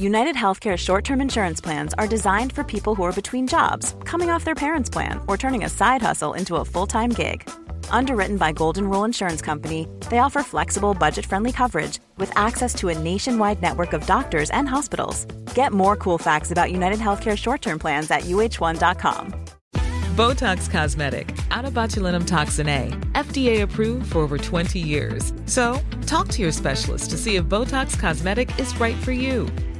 United Healthcare short term insurance plans are designed for people who are between jobs, coming off their parents' plan, or turning a side hustle into a full time gig. Underwritten by Golden Rule Insurance Company, they offer flexible, budget friendly coverage with access to a nationwide network of doctors and hospitals. Get more cool facts about United Healthcare short term plans at uh1.com. Botox Cosmetic, onabotulinumtoxinA, FDA approved for over 20 years. So, talk to your specialist to see if Botox Cosmetic is right for you.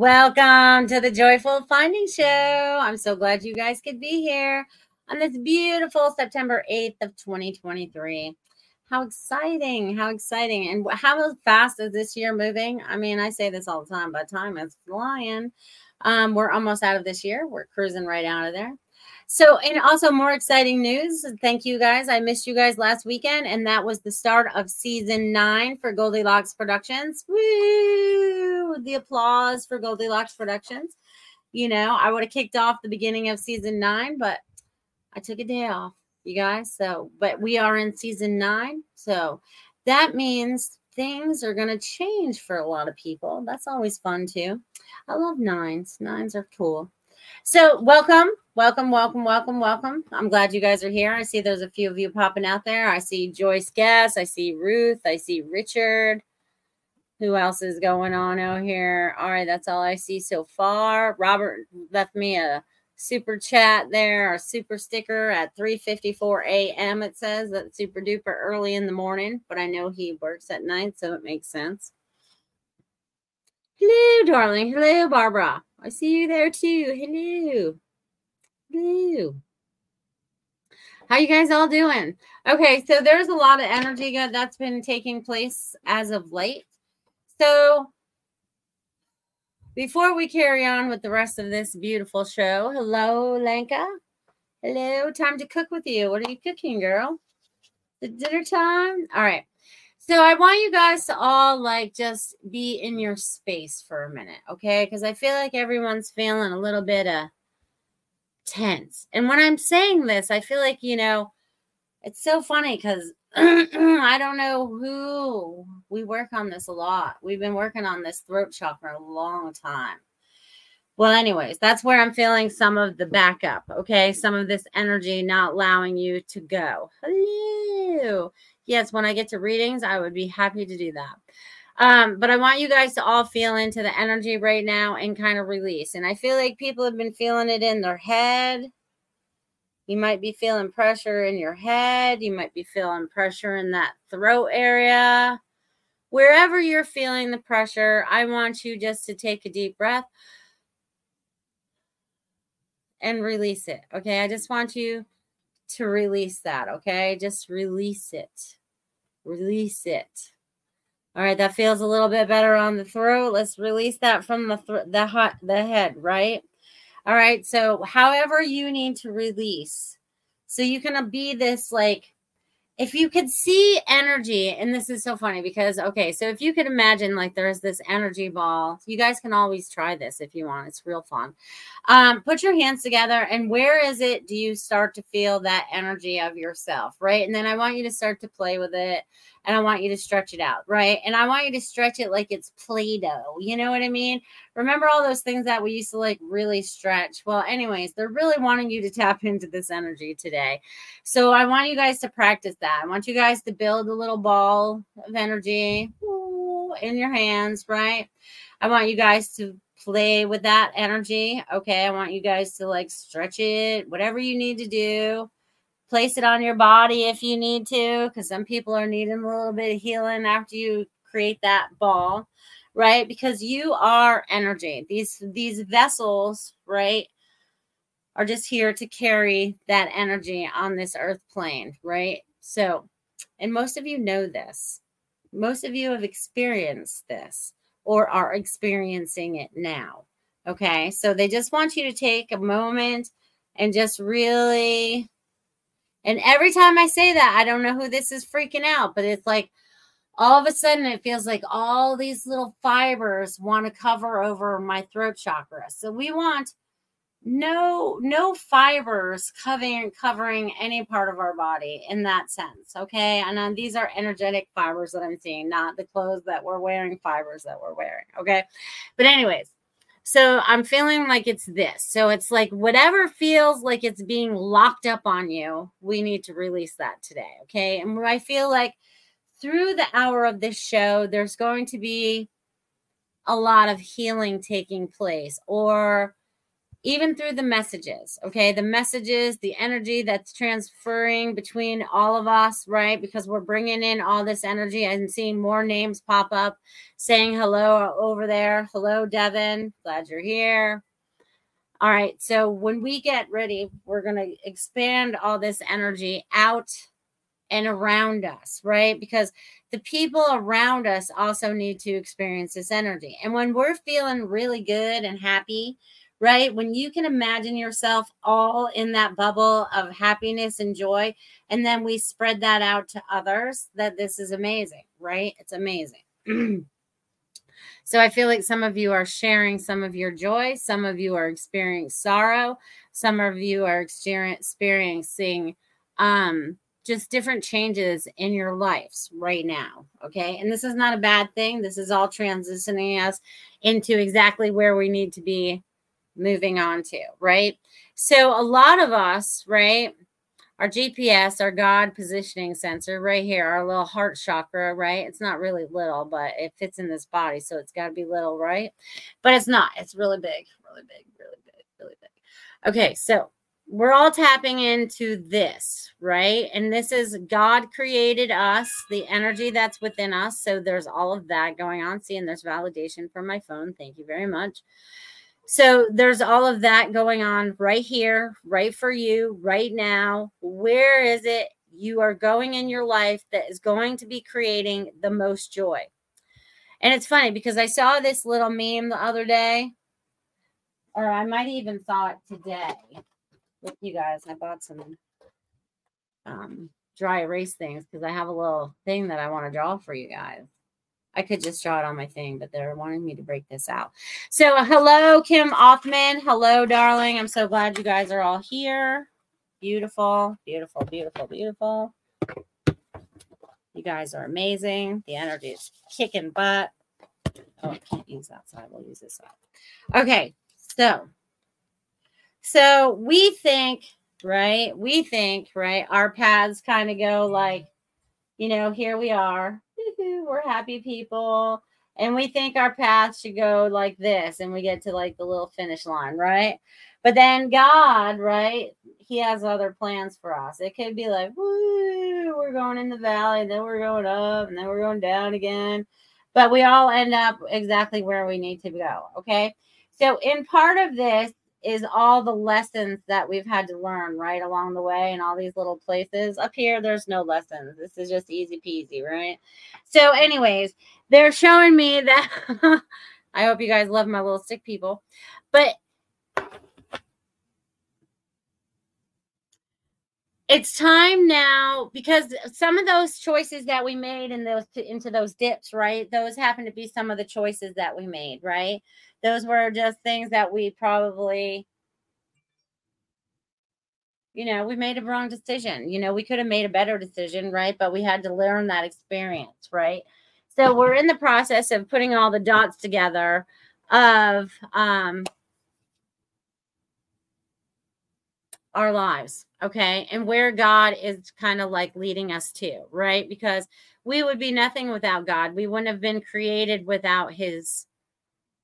Welcome to the Joyful Finding Show. I'm so glad you guys could be here on this beautiful September 8th of 2023. How exciting! How exciting! And how fast is this year moving? I mean, I say this all the time, but time is flying. Um, we're almost out of this year. We're cruising right out of there. So, and also more exciting news. Thank you guys. I missed you guys last weekend, and that was the start of season nine for Goldylocks Productions. Woo! The applause for Goldylocks Productions. You know, I would have kicked off the beginning of season nine, but I took a day off, you guys. So, but we are in season nine. So that means things are going to change for a lot of people. That's always fun too. I love nines. Nines are cool. So, welcome, welcome, welcome, welcome, welcome. I'm glad you guys are here. I see there's a few of you popping out there. I see Joyce Guess. I see Ruth. I see Richard. Who else is going on out here? All right, that's all I see so far. Robert left me a super chat there, a super sticker at 3:54 a.m. It says that super duper early in the morning, but I know he works at night, so it makes sense. Hello, darling. Hello, Barbara. I see you there too. Hello. Hello. How you guys all doing? Okay, so there's a lot of energy that's been taking place as of late. So before we carry on with the rest of this beautiful show, hello, Lenka. Hello, time to cook with you. What are you cooking, girl? The dinner time? All right. So I want you guys to all like just be in your space for a minute, okay? Because I feel like everyone's feeling a little bit uh tense. And when I'm saying this, I feel like, you know, it's so funny because I don't know who we work on this a lot. We've been working on this throat chakra a long time. Well, anyways, that's where I'm feeling some of the backup. Okay. Some of this energy not allowing you to go. Hello. Yes, when I get to readings, I would be happy to do that. Um, but I want you guys to all feel into the energy right now and kind of release. And I feel like people have been feeling it in their head. You might be feeling pressure in your head. You might be feeling pressure in that throat area. Wherever you're feeling the pressure, I want you just to take a deep breath and release it. Okay. I just want you to release that. Okay. Just release it. Release it. All right, that feels a little bit better on the throat. Let's release that from the thr the hot the head, right? All right. So, however you need to release. So you can be this like if you could see energy, and this is so funny because, okay, so if you could imagine like there's this energy ball, you guys can always try this if you want. It's real fun. Um, put your hands together, and where is it do you start to feel that energy of yourself, right? And then I want you to start to play with it and I want you to stretch it out, right? And I want you to stretch it like it's Play Doh. You know what I mean? Remember all those things that we used to like really stretch? Well, anyways, they're really wanting you to tap into this energy today. So I want you guys to practice that. I want you guys to build a little ball of energy in your hands, right? I want you guys to play with that energy. Okay. I want you guys to like stretch it, whatever you need to do place it on your body if you need to, because some people are needing a little bit of healing after you create that ball, right? Because you are energy. These these vessels, right, are just here to carry that energy on this earth plane, right? So, and most of you know this. Most of you have experienced this or are experiencing it now. Okay. So they just want you to take a moment and just really and every time I say that, I don't know who this is freaking out, but it's like all of a sudden it feels like all these little fibers want to cover over my throat chakra. So we want no no fibers covering covering any part of our body in that sense okay and then these are energetic fibers that i'm seeing not the clothes that we're wearing fibers that we're wearing okay but anyways so I'm feeling like it's this. So it's like whatever feels like it's being locked up on you, we need to release that today. Okay. And I feel like through the hour of this show, there's going to be a lot of healing taking place or even through the messages, okay? The messages, the energy that's transferring between all of us, right? Because we're bringing in all this energy and seeing more names pop up saying hello over there. Hello, Devin. Glad you're here. All right. So when we get ready, we're going to expand all this energy out and around us, right? Because the people around us also need to experience this energy. And when we're feeling really good and happy, right? When you can imagine yourself all in that bubble of happiness and joy, and then we spread that out to others, that this is amazing, right? It's amazing. so I feel like some of you are sharing some of your joy, some of you are experiencing sorrow, some of you are experiencing um just different changes in your lives right now. Okay. And this is not a bad thing. This is all transitioning us into exactly where we need to be moving on to, right? So a lot of us, right? Our GPS, our God positioning sensor right here, our little heart chakra, right? It's not really little, but it fits in this body. So it's got to be little, right? But it's not. It's really big, really big, really big, really big. Okay. So we're all tapping into this, right? And this is God created us, the energy that's within us. So there's all of that going on. See, and there's validation from my phone. Thank you very much. So there's all of that going on right here, right for you, right now. Where is it you are going in your life that is going to be creating the most joy? And it's funny because I saw this little meme the other day, or I might even saw it today with you guys. I bought some um, dry erase things because I have a little thing that I want to draw for you guys. I could just draw it on my thing, but they're wanting me to break this out. So, hello, Kim Othman. Hello, darling. I'm so glad you guys are all here. Beautiful, beautiful, beautiful, beautiful. You guys are amazing. The energy is kicking butt. Oh, I can't use that side. We'll use this side. Okay, so so we think, right? We think, right? Our paths kind of go like, you know, here we are we're happy people. And we think our path should go like this, and we get to like the little finish line, right? But then God, right? He has other plans for us. It could be like, woo, we're going in the valley, then we're going up, and then we're going down again. But we all end up exactly where we need to go. Okay. So, in part of this, is all the lessons that we've had to learn right along the way and all these little places. Up here, there's no lessons. This is just easy peasy, right? So, anyways, they're showing me that I hope you guys love my little stick people. But it's time now because some of those choices that we made in those into those dips, right? Those happen to be some of the choices that we made, right? Those were just things that we probably you know, we made a wrong decision. You know, we could have made a better decision, right? But we had to learn that experience, right? So we're in the process of putting all the dots together of um our lives, okay? And where God is kind of like leading us to, right? Because we would be nothing without God. We wouldn't have been created without his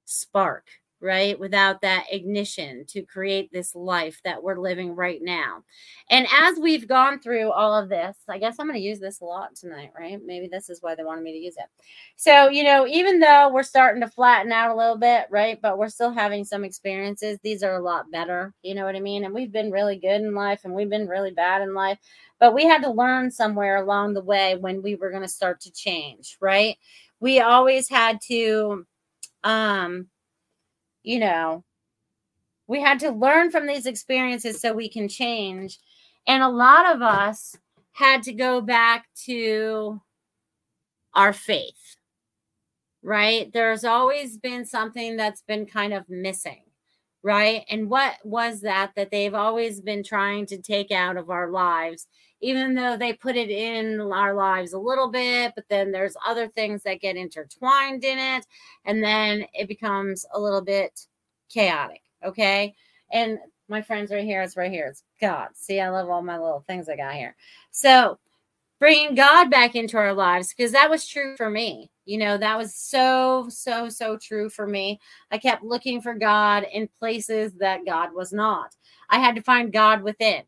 spark, right? Without that ignition to create this life that we're living right now. And as we've gone through all of this, I guess I'm going to use this a lot tonight, right? Maybe this is why they wanted me to use it. So, you know, even though we're starting to flatten out a little bit, right? But we're still having some experiences. These are a lot better. You know what I mean? And we've been really good in life and we've been really bad in life. But we had to learn somewhere along the way when we were going to start to change, right? We always had to um you know, we had to learn from these experiences so we can change. And a lot of us had to go back to our faith, right? There's always been something that's been kind of missing, right? And what was that that they've always been trying to take out of our lives? Even though they put it in our lives a little bit, but then there's other things that get intertwined in it. And then it becomes a little bit chaotic. Okay. And my friends right here, it's right here. It's God. See, I love all my little things I got here. So bringing God back into our lives, because that was true for me. You know, that was so, so, so true for me. I kept looking for God in places that God was not. I had to find God within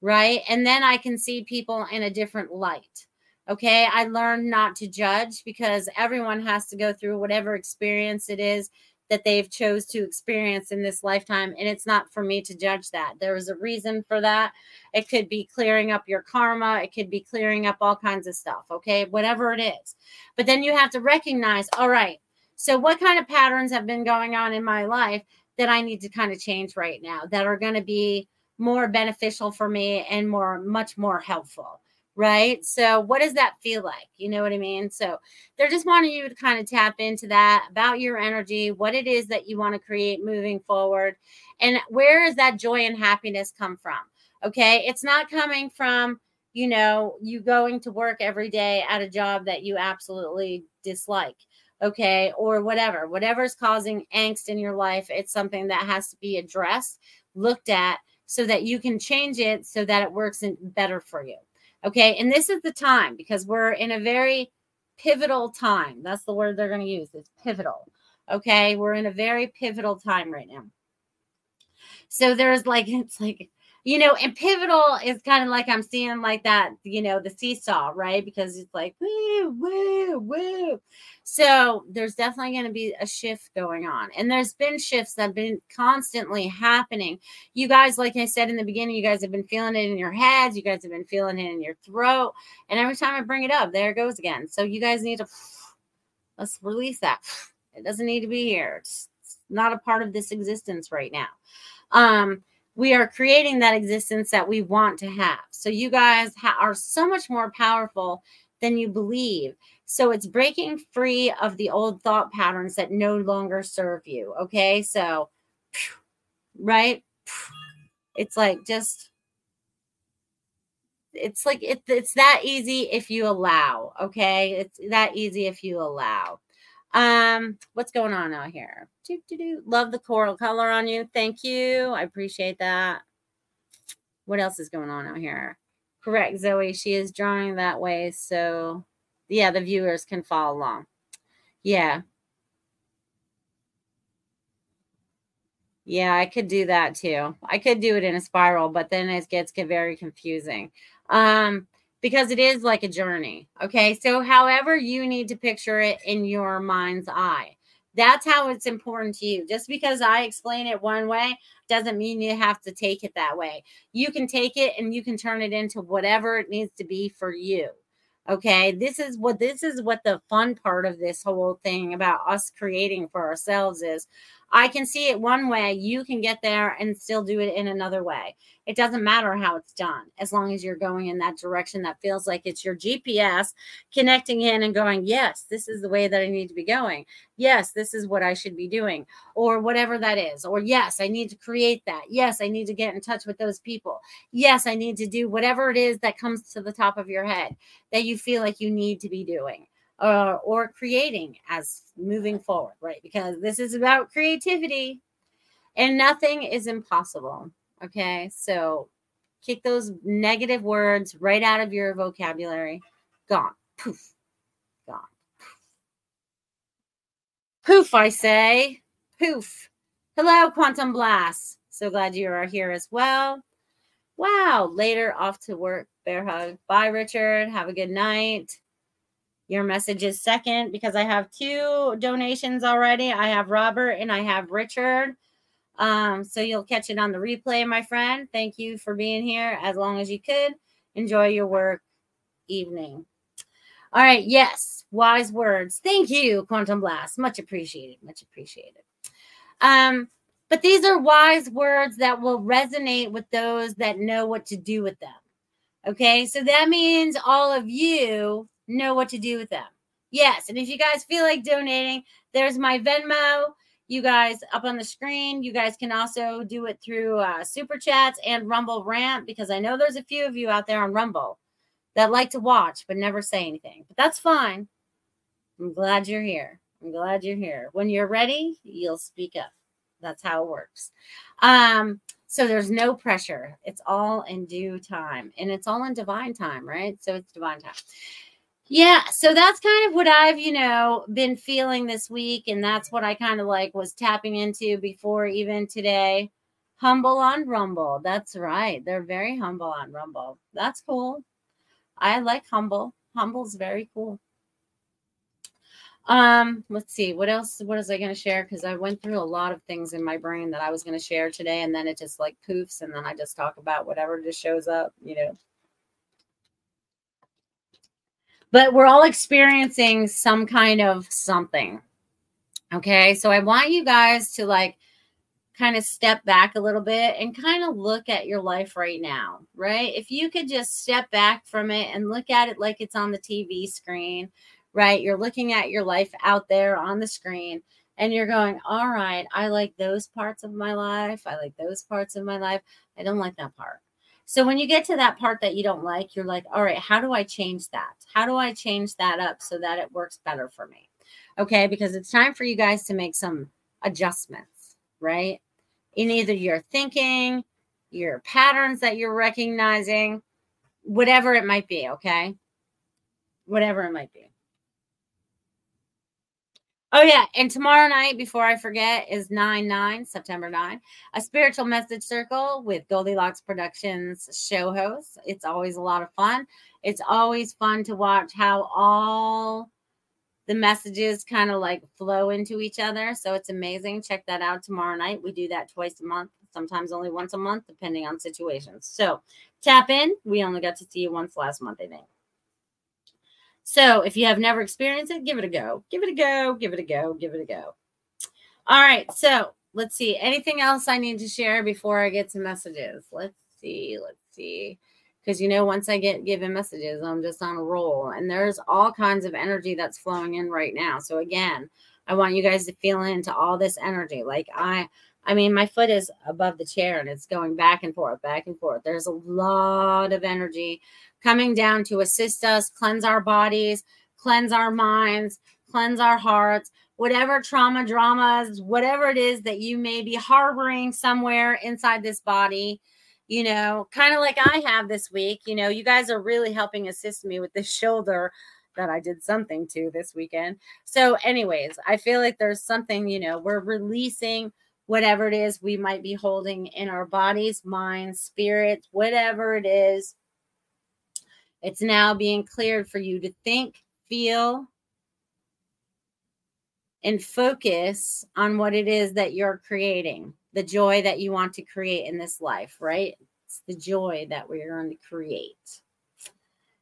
right? And then I can see people in a different light. Okay. I learned not to judge because everyone has to go through whatever experience it is that they've chose to experience in this lifetime and it's not for me to judge that there was a reason for that it could be clearing up your karma it could be clearing up all kinds of stuff okay whatever it is but then you have to recognize all right so what kind of patterns have been going on in my life that i need to kind of change right now that are going to be more beneficial for me and more much more helpful right? So what does that feel like? You know what i mean? So they're just wanting you to kind of tap into that about your energy what it is that you want to create moving forward and where does that joy and happiness come from? Okay? It's not coming from you know you going to work every day at a job that you absolutely dislike okay? Or whatever whatever's causing angst in your life it's something that has to be addressed looked at so that you can change it so that it works in, better for you. Okay. And this is the time because we're in a very pivotal time. That's the word they're going to use. It's pivotal. Okay. We're in a very pivotal time right now. So there's like, it's like, you know, and pivotal is kind of like I'm seeing like that, you know, the seesaw, right? Because it's like woo, woo, woo. So there's definitely going to be a shift going on. And there's been shifts that have been constantly happening. You guys, like I said in the beginning, you guys have been feeling it in your heads, you guys have been feeling it in your throat. And every time I bring it up, there it goes again. So you guys need to let's release that. It doesn't need to be here. It's, it's not a part of this existence right now. Um, we are creating that existence that we want to have. So you guys ha- are so much more powerful than you believe. So it's breaking free of the old thought patterns that no longer serve you. Okay. So, right? It's like just, it's like it, it's that easy if you allow. Okay. It's that easy if you allow. Um, what's going on out here? Doo, doo, doo. Love the coral color on you. Thank you. I appreciate that. What else is going on out here? Correct, Zoe. She is drawing that way. So, yeah, the viewers can follow along. Yeah. Yeah, I could do that too. I could do it in a spiral, but then it gets get very confusing. Um, because it is like a journey. Okay. So, however, you need to picture it in your mind's eye. That's how it's important to you. Just because I explain it one way doesn't mean you have to take it that way. You can take it and you can turn it into whatever it needs to be for you. Okay, this is what this is what the fun part of this whole thing about us creating for ourselves is. I can see it one way, you can get there and still do it in another way. It doesn't matter how it's done as long as you're going in that direction that feels like it's your GPS connecting in and going, Yes, this is the way that I need to be going. Yes, this is what I should be doing, or whatever that is. Or, Yes, I need to create that. Yes, I need to get in touch with those people. Yes, I need to do whatever it is that comes to the top of your head that you feel like you need to be doing uh, or creating as moving forward, right? Because this is about creativity and nothing is impossible. Okay. So kick those negative words right out of your vocabulary. Gone. Poof. Gone. Poof, I say. Poof. Hello, Quantum Blast. So glad you are here as well. Wow. Later off to work. Bear hug. Bye, Richard. Have a good night. Your message is second because I have two donations already. I have Robert and I have Richard. Um, so you'll catch it on the replay, my friend. Thank you for being here as long as you could. Enjoy your work evening. All right. Yes. Wise words. Thank you, Quantum Blast. Much appreciated. Much appreciated. Um, but these are wise words that will resonate with those that know what to do with them. Okay. So that means all of you know what to do with them. Yes. And if you guys feel like donating, there's my Venmo. You guys up on the screen. You guys can also do it through uh, Super Chats and Rumble Rant because I know there's a few of you out there on Rumble that like to watch but never say anything. But that's fine. I'm glad you're here. I'm glad you're here. When you're ready, you'll speak up. That's how it works. Um, so there's no pressure. It's all in due time and it's all in divine time, right? So it's divine time. Yeah, so that's kind of what I've, you know, been feeling this week. And that's what I kind of like was tapping into before even today. Humble on Rumble. That's right. They're very humble on Rumble. That's cool. I like humble. Humble's very cool. Um, let's see what else. What is I going to share? Because I went through a lot of things in my brain that I was going to share today, and then it just like poofs, and then I just talk about whatever just shows up, you know. But we're all experiencing some kind of something. Okay. So I want you guys to like kind of step back a little bit and kind of look at your life right now, right? If you could just step back from it and look at it like it's on the TV screen, right? You're looking at your life out there on the screen and you're going, all right, I like those parts of my life. I like those parts of my life. I don't like that part. So when you get to that part that you don't like, you're like, all right, how do I change that? How do I change that up so that it works better for me? Okay, because it's time for you guys to make some adjustments, right? In either your thinking, your patterns that you're recognizing, whatever it might be, okay? Whatever it might be. Oh yeah, and tomorrow night, before I forget, is 9 9, September 9, a spiritual message circle with Goldylocks Productions show hosts. It's always a lot of fun. It's always fun to watch how all the messages kind of like flow into each other. So it's amazing. Check that out tomorrow night. We do that twice a month, sometimes only once a month, depending on situations. So tap in. We only got to see you once last month, I think. So if you have never experienced it, give it a go. Give it a go. Give it a go. Give it a go. All right. So let's see. Anything else I need to share before I get to messages? Let's see. Let's see. Because you know, once I get given messages, I'm just on a roll. And there's all kinds of energy that's flowing in right now. So again, I want you guys to feel into all this energy. Like I I mean, my foot is above the chair and it's going back and forth, back and forth. There's a lot of energy coming down to assist us cleanse our bodies, cleanse our minds, cleanse our hearts, whatever trauma, dramas, whatever it is that you may be harboring somewhere inside this body. You know, kind of like I have this week. You know, you guys are really helping assist me with this shoulder that I did something to this weekend. So, anyways, I feel like there's something, you know, we're releasing whatever it is we might be holding in our bodies, minds, spirits, whatever it is. It's now being cleared for you to think, feel, and focus on what it is that you're creating, the joy that you want to create in this life, right? It's the joy that we're going to create.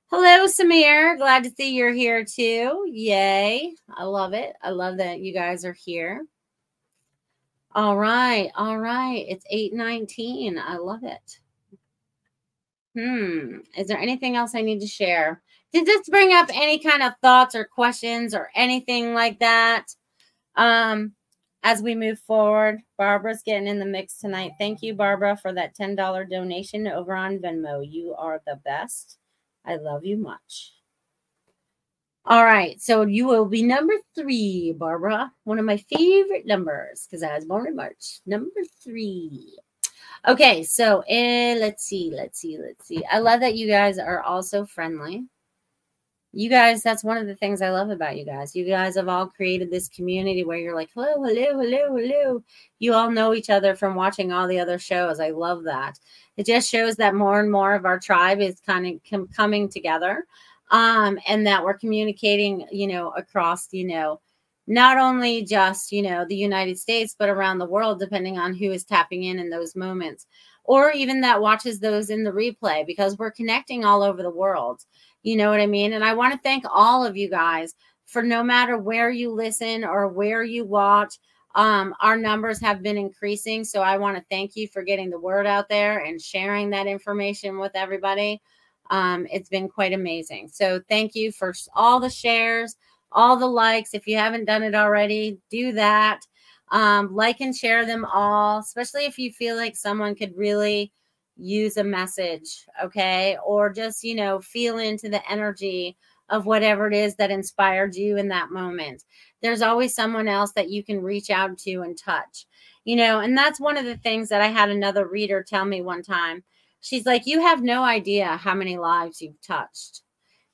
Hello, Samir. Glad to see you're here too. Yay. I love it. I love that you guys are here. All right. All right. It's 819. I love it. Hmm. Is there anything else I need to share? Did this bring up any kind of thoughts or questions or anything like that? Um, as we move forward, Barbara's getting in the mix tonight. Thank you, Barbara, for that $10 donation over on Venmo. You are the best. I love you much. All right, so you will be number three, Barbara. One of my favorite numbers because I was born in March. Number three. Okay, so eh, let's see, let's see, let's see. I love that you guys are also friendly. You guys, that's one of the things I love about you guys. You guys have all created this community where you're like, hello, hello, hello, hello. You all know each other from watching all the other shows. I love that. It just shows that more and more of our tribe is kind of com- coming together um, and that we're communicating, you know, across, you know, not only just, you know, the United States, but around the world, depending on who is tapping in in those moments, or even that watches those in the replay, because we're connecting all over the world. You know what I mean? And I want to thank all of you guys for no matter where you listen or where you watch. Um, our numbers have been increasing. So I want to thank you for getting the word out there and sharing that information with everybody. Um, it's been quite amazing. So thank you for all the shares, all the likes. If you haven't done it already, do that. Um, like and share them all, especially if you feel like someone could really use a message, okay? Or just, you know, feel into the energy of whatever it is that inspired you in that moment. There's always someone else that you can reach out to and touch, you know, and that's one of the things that I had another reader tell me one time. She's like, You have no idea how many lives you've touched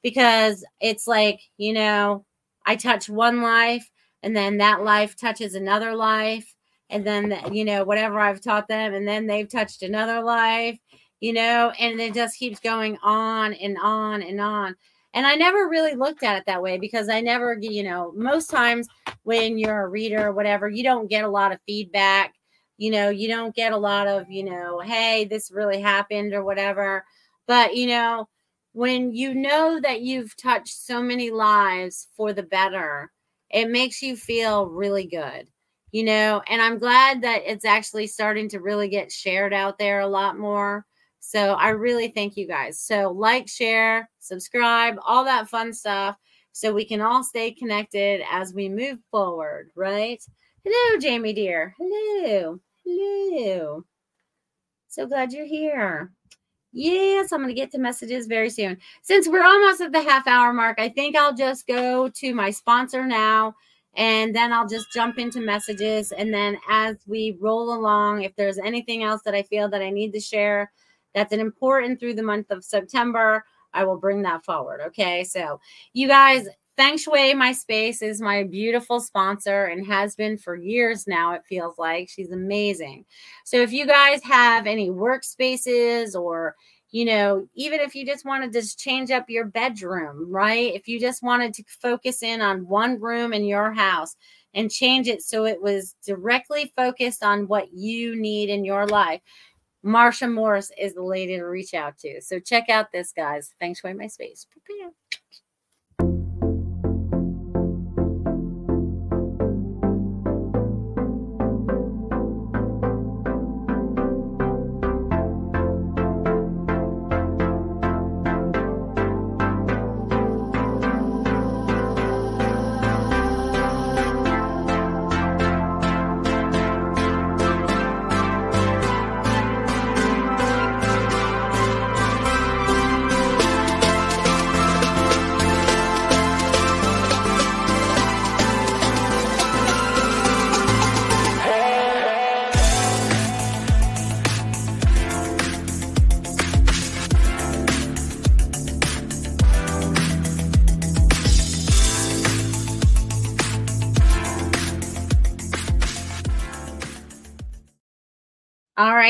because it's like, you know, I touch one life and then that life touches another life and then you know whatever i've taught them and then they've touched another life you know and it just keeps going on and on and on. And i never really looked at it that way because i never you know most times when you're a reader or whatever you don't get a lot of feedback. You know you don't get a lot of you know hey this really happened or whatever. But you know when you know that you've touched so many lives for the better it makes you feel really good you know, and I'm glad that it's actually starting to really get shared out there a lot more. So I really thank you guys. So like, share, subscribe, all that fun stuff so we can all stay connected as we move forward, right? Hello, Jamie dear. Hello. Hello. So glad you're here. Yes, I'm going to get to messages very soon. Since we're almost at the half hour mark, I think I'll just go to my sponsor now and then I'll just jump into messages. And then as we roll along, if there's anything else that I feel that I need to share that's an important through the month of September, I will bring that forward. Okay. So, you guys, Feng Shui My Space is my beautiful sponsor and has been for years now, it feels like. She's amazing. So, if you guys have any workspaces or you know, even if you just wanted to just change up your bedroom, right? If you just wanted to focus in on one room in your house and change it so it was directly focused on what you need in your life, Marcia Morse is the lady to reach out to. So check out this, guys. Feng Shui My Space.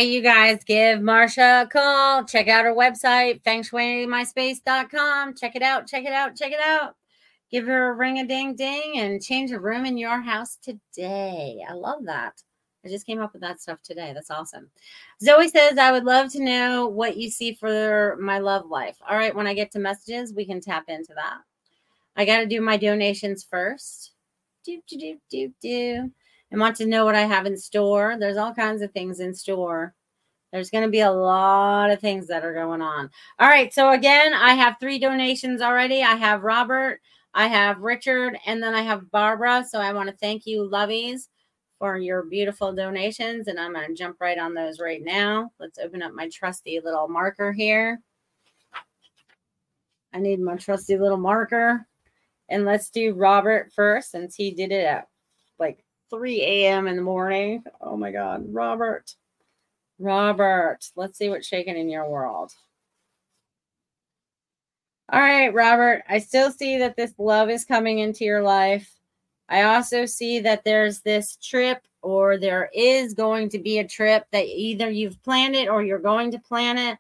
You guys, give Marcia a call. Check out her website, fengshuimyspace.com. Check it out, check it out, check it out. Give her a ring a ding ding and change a room in your house today. I love that. I just came up with that stuff today. That's awesome. Zoe says, I would love to know what you see for my love life. All right, when I get to messages, we can tap into that. I got to do my donations first. Do, do, do, do, do. And want to know what I have in store. There's all kinds of things in store. There's going to be a lot of things that are going on. All right. So, again, I have three donations already. I have Robert, I have Richard, and then I have Barbara. So, I want to thank you, lovies, for your beautiful donations. And I'm going to jump right on those right now. Let's open up my trusty little marker here. I need my trusty little marker. And let's do Robert first since he did it like 3 a.m. in the morning. Oh my God, Robert. Robert, let's see what's shaking in your world. All right, Robert, I still see that this love is coming into your life. I also see that there's this trip, or there is going to be a trip that either you've planned it or you're going to plan it.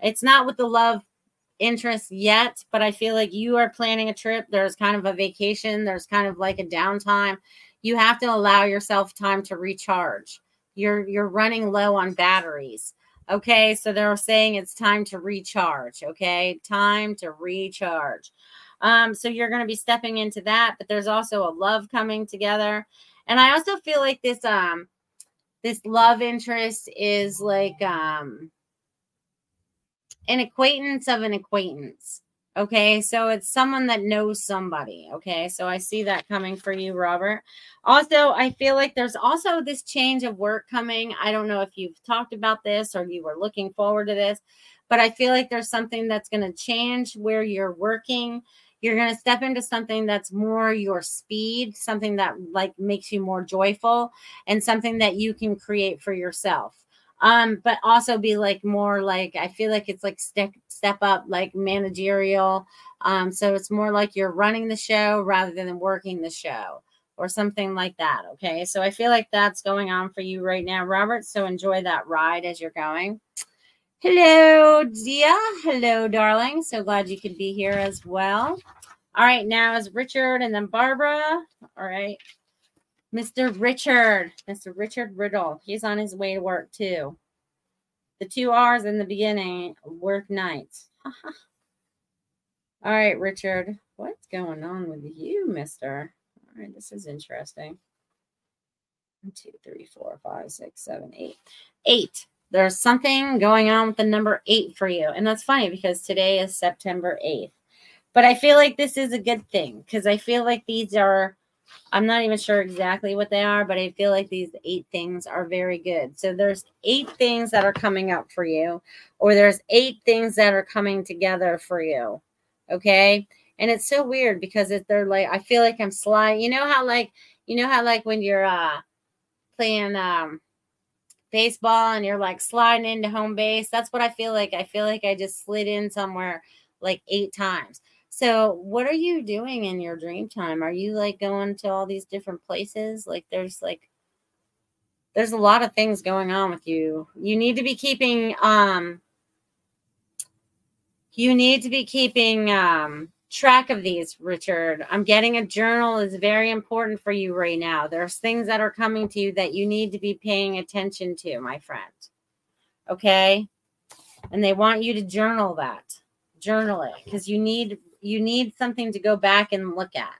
It's not with the love interest yet, but I feel like you are planning a trip. There's kind of a vacation, there's kind of like a downtime. You have to allow yourself time to recharge. You're you're running low on batteries. Okay so they're saying it's time to recharge okay? Time to recharge. Um so you're going to be stepping into that but there's also a love coming together. And i also feel like this um this love interest is like um an acquaintance of an acquaintance Okay, so it's someone that knows somebody. Okay, so I see that coming for you, Robert. Also, I feel like there's also this change of work coming. I don't know if you've talked about this or you were looking forward to this, but I feel like there's something that's going to change where you're working. You're going to step into something that's more your speed, something that like makes you more joyful, and something that you can create for yourself um but also be like more like i feel like it's like step step up like managerial. Um so it's more like you're running the show rather than working the show or something like that okay? So i feel like that's going on for you right now robert so enjoy that ride as you're going. Hello dia. Hello darling. So glad you could be here as well. All right now is richard and then barbara. All right Mr. Richard, Mr. Richard Riddle. He's on his way to work too. The two R's in the beginning work nights. All right, Richard. What's going on with you, mister? All right, this is interesting. One, two, three, four, five, six, seven, eight. Eight. There's something going on with the number eight for you. And that's funny because today is September 8th. But I feel like this is a good thing because I feel like these are I'm not even sure exactly what they are, but I feel like these eight things are very good. So there's eight things that are coming up for you, or there's eight things that are coming together for you. Okay. And it's so weird because if they're like, I feel like I'm sliding. You know how like, you know how like when you're uh playing um baseball and you're like sliding into home base. That's what I feel like. I feel like I just slid in somewhere like eight times. So, what are you doing in your dream time? Are you like going to all these different places? Like, there's like, there's a lot of things going on with you. You need to be keeping, um, you need to be keeping, um, track of these, Richard. I'm getting a journal is very important for you right now. There's things that are coming to you that you need to be paying attention to, my friend. Okay? And they want you to journal that. Journal it because you need you need something to go back and look at.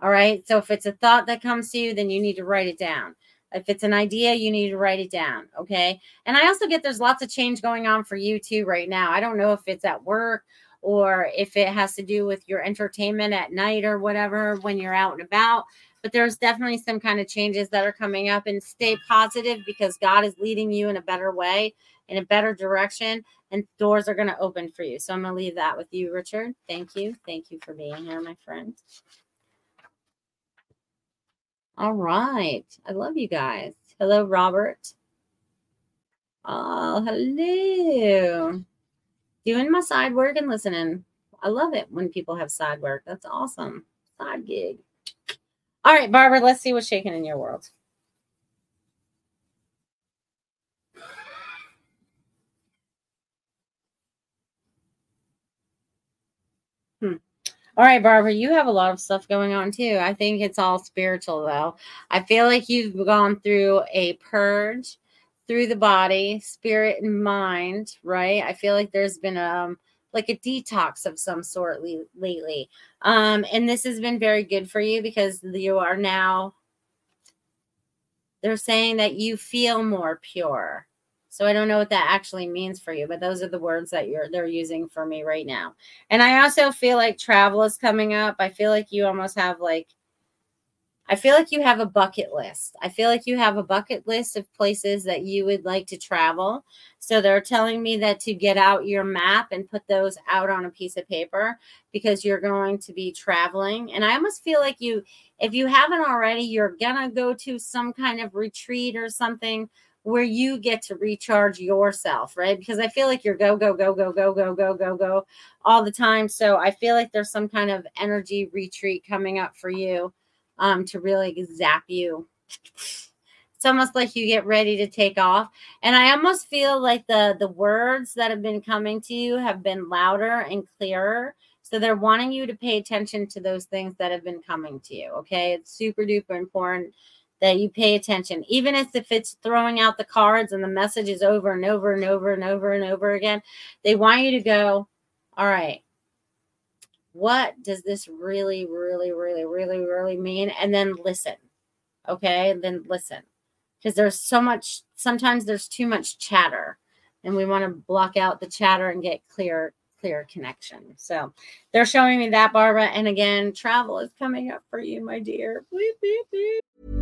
All right. So if it's a thought that comes to you, then you need to write it down. If it's an idea, you need to write it down. Okay. And I also get there's lots of change going on for you too right now. I don't know if it's at work or if it has to do with your entertainment at night or whatever when you're out and about. But there's definitely some kind of changes that are coming up and stay positive because God is leading you in a better way, in a better direction and doors are going to open for you. So I'm going to leave that with you, Richard. Thank you. Thank you for being here, my friend. All right. I love you guys. Hello, Robert. Oh, hello. Doing my side work and listening. I love it when people have side work. That's awesome. Side gig. All right, Barbara, let's see what's shaking in your world. Hmm. All right, Barbara, you have a lot of stuff going on too. I think it's all spiritual though. I feel like you've gone through a purge through the body, spirit, and mind, right? I feel like there's been um like a detox of some sort le- lately. Um, and this has been very good for you because you are now they're saying that you feel more pure. So I don't know what that actually means for you, but those are the words that you're they're using for me right now. And I also feel like travel is coming up. I feel like you almost have like I feel like you have a bucket list. I feel like you have a bucket list of places that you would like to travel. So they're telling me that to get out your map and put those out on a piece of paper because you're going to be traveling. And I almost feel like you, if you haven't already, you're going to go to some kind of retreat or something where you get to recharge yourself, right? Because I feel like you're go, go, go, go, go, go, go, go, go all the time. So I feel like there's some kind of energy retreat coming up for you um, to really zap you. It's almost like you get ready to take off. And I almost feel like the the words that have been coming to you have been louder and clearer. So they're wanting you to pay attention to those things that have been coming to you. Okay. It's super duper important that you pay attention, even if it's throwing out the cards and the message is over and over and over and over and over again. They want you to go, all right, what does this really, really, really, really, really mean? And then listen. Okay. And then listen. Because there's so much, sometimes there's too much chatter. And we want to block out the chatter and get clear, clear connection. So they're showing me that, Barbara. And again, travel is coming up for you, my dear. Beep, beep, beep.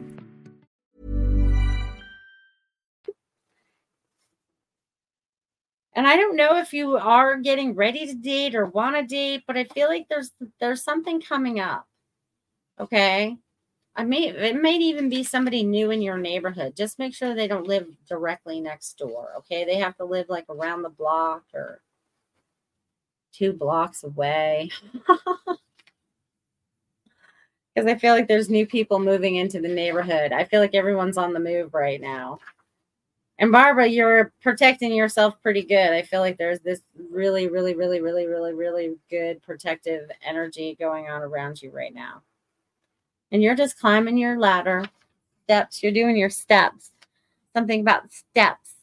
And I don't know if you are getting ready to date or want to date, but I feel like there's there's something coming up. Okay. I may it may even be somebody new in your neighborhood. Just make sure they don't live directly next door. Okay. They have to live like around the block or two blocks away. Because I feel like there's new people moving into the neighborhood. I feel like everyone's on the move right now. And Barbara, you're protecting yourself pretty good. I feel like there's this really, really, really, really, really, really good protective energy going on around you right now. And you're just climbing your ladder steps. You're doing your steps. Something about steps.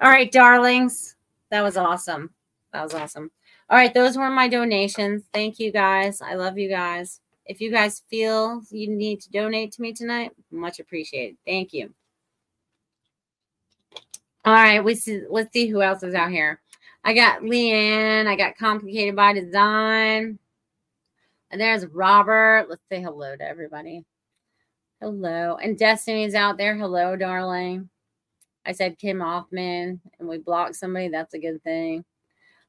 All right, darlings. That was awesome. That was awesome. All right, those were my donations. Thank you guys. I love you guys. If you guys feel you need to donate to me tonight, much appreciated. Thank you. All right, we see. Let's see who else is out here. I got Leanne. I got Complicated by Design. And there's Robert. Let's say hello to everybody. Hello. And Destiny's out there. Hello, darling. I said Kim Hoffman, and we blocked somebody. That's a good thing.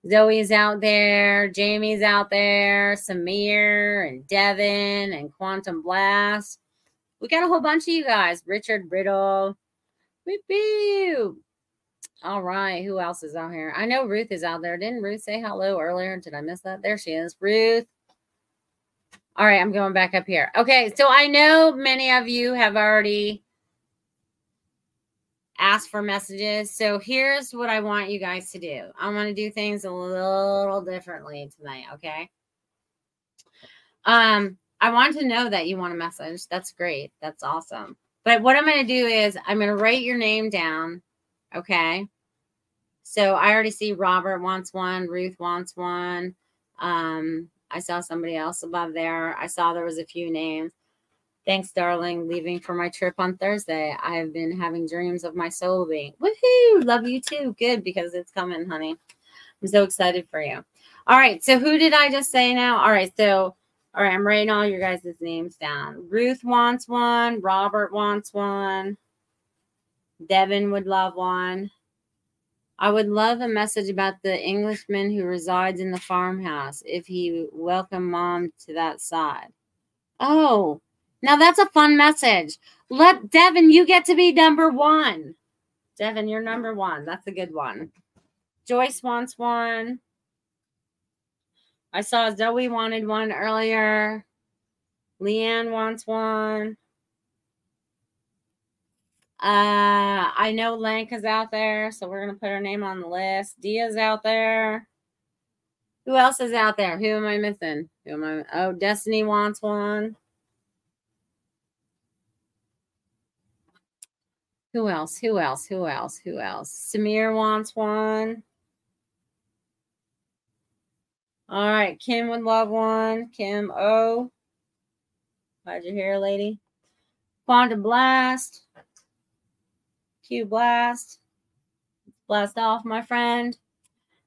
Zoe's out there. Jamie's out there. Samir and Devin and Quantum Blast. We got a whole bunch of you guys. Richard Brittle. Beep. All right. Who else is out here? I know Ruth is out there. Didn't Ruth say hello earlier? Did I miss that? There she is. Ruth. All right. I'm going back up here. Okay. So I know many of you have already asked for messages. So here's what I want you guys to do I want to do things a little differently tonight. Okay. Um, I want to know that you want a message. That's great. That's awesome. But what I'm going to do is I'm going to write your name down Okay. So I already see Robert wants one, Ruth wants one, Um, I saw somebody else above there. I saw there was a few names. Thanks, darling. Leaving for my trip on Thursday. I have been having dreams of my soul being. Woohoo! Love you too. Good because it's coming, honey. I'm so excited for you. All right. So who did I just say now? All right. So all right, I'm writing all your guys' names down. Ruth wants one. Robert wants one. Devin would love one. I would love a message about the Englishman who resides in the farmhouse if he welcome mom to that side. Oh, now that's a fun message. Let Devin, you get to be number one. Devin, you're number one. That's a good one. Joyce wants one. I saw Zoe wanted one earlier. Leanne wants one. Uh, I know Lanka's out there, so we're gonna put her name on the list. Dia's out there. Who else is out there? Who am I missing? Who am I? Oh, Destiny wants one. Who else? Who else? Who else? Who else? Samir wants one. All right, Kim would love one. Kim O. Glad you're here, lady. Quantum Blast. Q Blast. Blast off, my friend.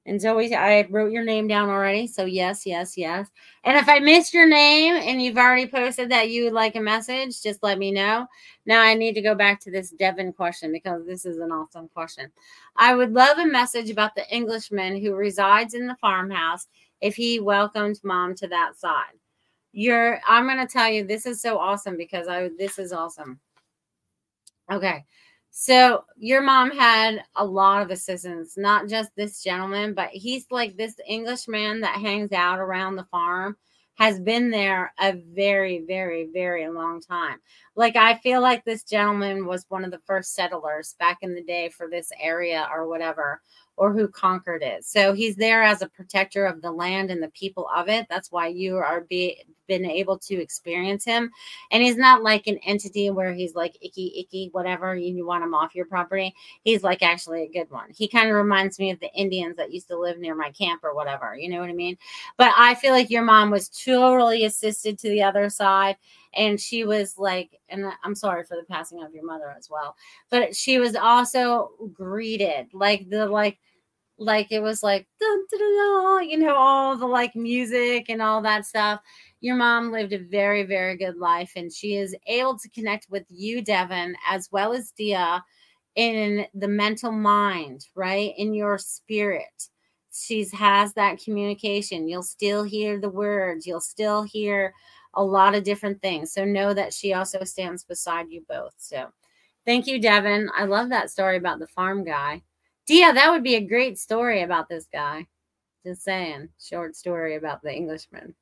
And Zoe, I wrote your name down already. So, yes, yes, yes. And if I missed your name and you've already posted that you would like a message, just let me know. Now, I need to go back to this Devin question because this is an awesome question. I would love a message about the Englishman who resides in the farmhouse if he welcomed mom to that side. You're, I'm going to tell you, this is so awesome because I, this is awesome. Okay. So your mom had a lot of assistants, not just this gentleman, but he's like this Englishman that hangs out around the farm has been there a very, very, very long time. Like I feel like this gentleman was one of the first settlers back in the day for this area or whatever or who conquered it. So he's there as a protector of the land and the people of it. That's why you are be been able to experience him. And he's not like an entity where he's like icky, icky, whatever, you want him off your property. He's like actually a good one. He kind of reminds me of the Indians that used to live near my camp or whatever. You know what I mean? But I feel like your mom was totally assisted to the other side and she was like and i'm sorry for the passing of your mother as well but she was also greeted like the like like it was like dun, dun, dun, you know all the like music and all that stuff. Your mom lived a very very good life and she is able to connect with you devin as well as dia in the mental mind right? In your spirit. She's has that communication. You'll still hear the words. You'll still hear a lot of different things. So know that she also stands beside you both. So thank you, Devin. I love that story about the farm guy. Dia, that would be a great story about this guy. Just saying, short story about the Englishman.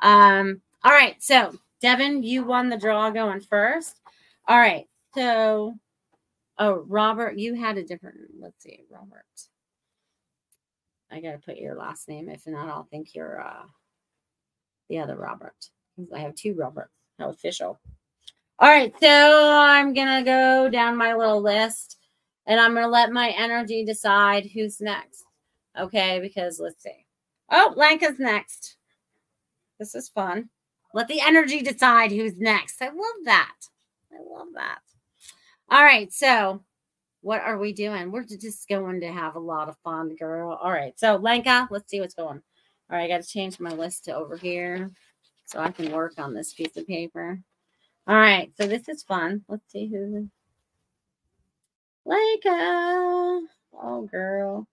Um, all right, so Devin, you won the draw going first. All right, so oh, Robert, you had a different. Let's see, Robert. I gotta put your last name. If not, I'll think you're uh the other Robert. I have two Roberts. How official. All right, so I'm gonna go down my little list and I'm gonna let my energy decide who's next. Okay, because let's see. Oh, Lanka's next. This is fun. Let the energy decide who's next. I love that. I love that. All right, so what are we doing? We're just going to have a lot of fun, girl. All right, so Lanka, let's see what's going. All right, I got to change my list to over here so I can work on this piece of paper. All right, so this is fun. Let's see who. Leica. Oh, girl.